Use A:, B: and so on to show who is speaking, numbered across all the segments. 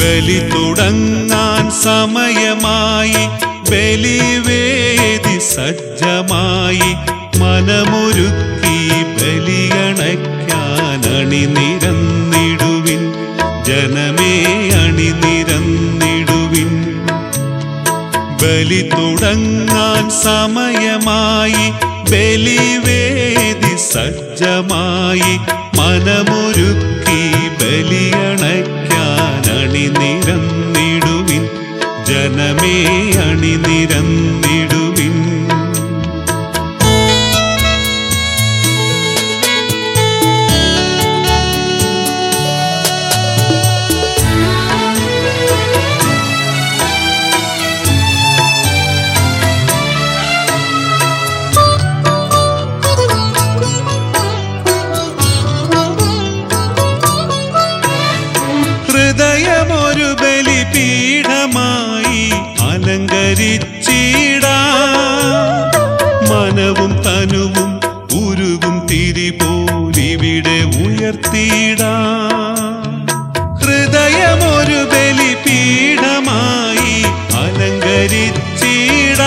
A: ബലി തുടങ്ങാൻ സമയമായി ബലിവേദി സജ്ജമായി മനമൊരുക്കി ബലിയണയ്ക്കാൻ അണിനിരന്നിടുവിൻ ജനമേ അണിനിരന്നിടുവിൻ ബലി തുടങ്ങാൻ സമയമായി ബലിവേദി ഹൃദയമൊരു ബലിപീഠമായി അലങ്കരിച്ചീട. മനവും തനുവും ഉരുകും തിരിപോലിവിടെ ഉയർത്തിയിട. ഹൃദയമൊരു ബലിപീഠമായി അലങ്കരിച്ചീട.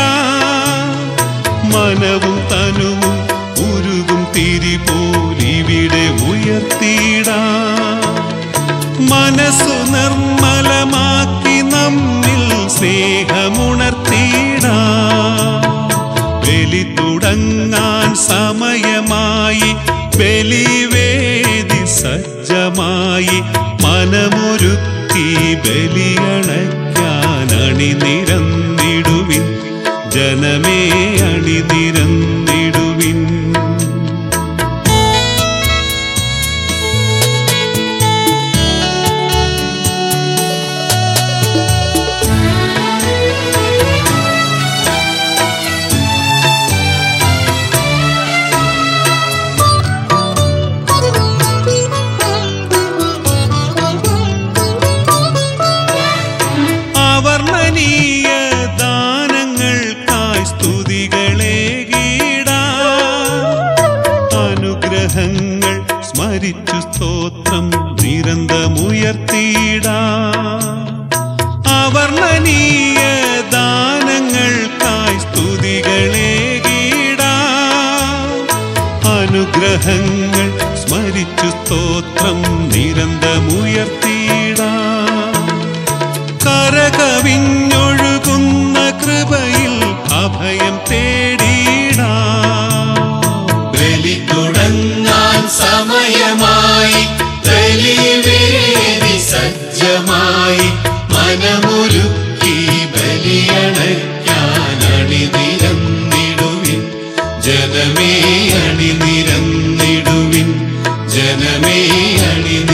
A: മനവും തനുവും ഉരുകും തിരിപോലിവിടെ ഉയർത്തിടാ മനസ്സു നമ്മിൽ സ്നേഹമുണർത്തിടാ ബലി തുടങ്ങാൻ സമയമായി ബലിവേദി സജ്ജമായി മനമൊരുക്കി ബലിയണയ്ക്കാൻ അണിനിരന്നിടുവിൻ. ജനമേ സ്തുതികളെ അനുഗ്രഹങ്ങൾ സ്മരിച്ചു സ്തോത്രം അനുഗ്രഹങ്ങൾ സ്മരിച്ചു സ്തോത്രം നിരന്തമുയർത്തിയിടാ
B: തുടങ്ങാൻ സമയമായി ബലിവേദി സജ്ജമായി ജനമേ അണിനിരന്നിടുവിൻ ജനമേ അണിനിരന്നിടുവിൻ.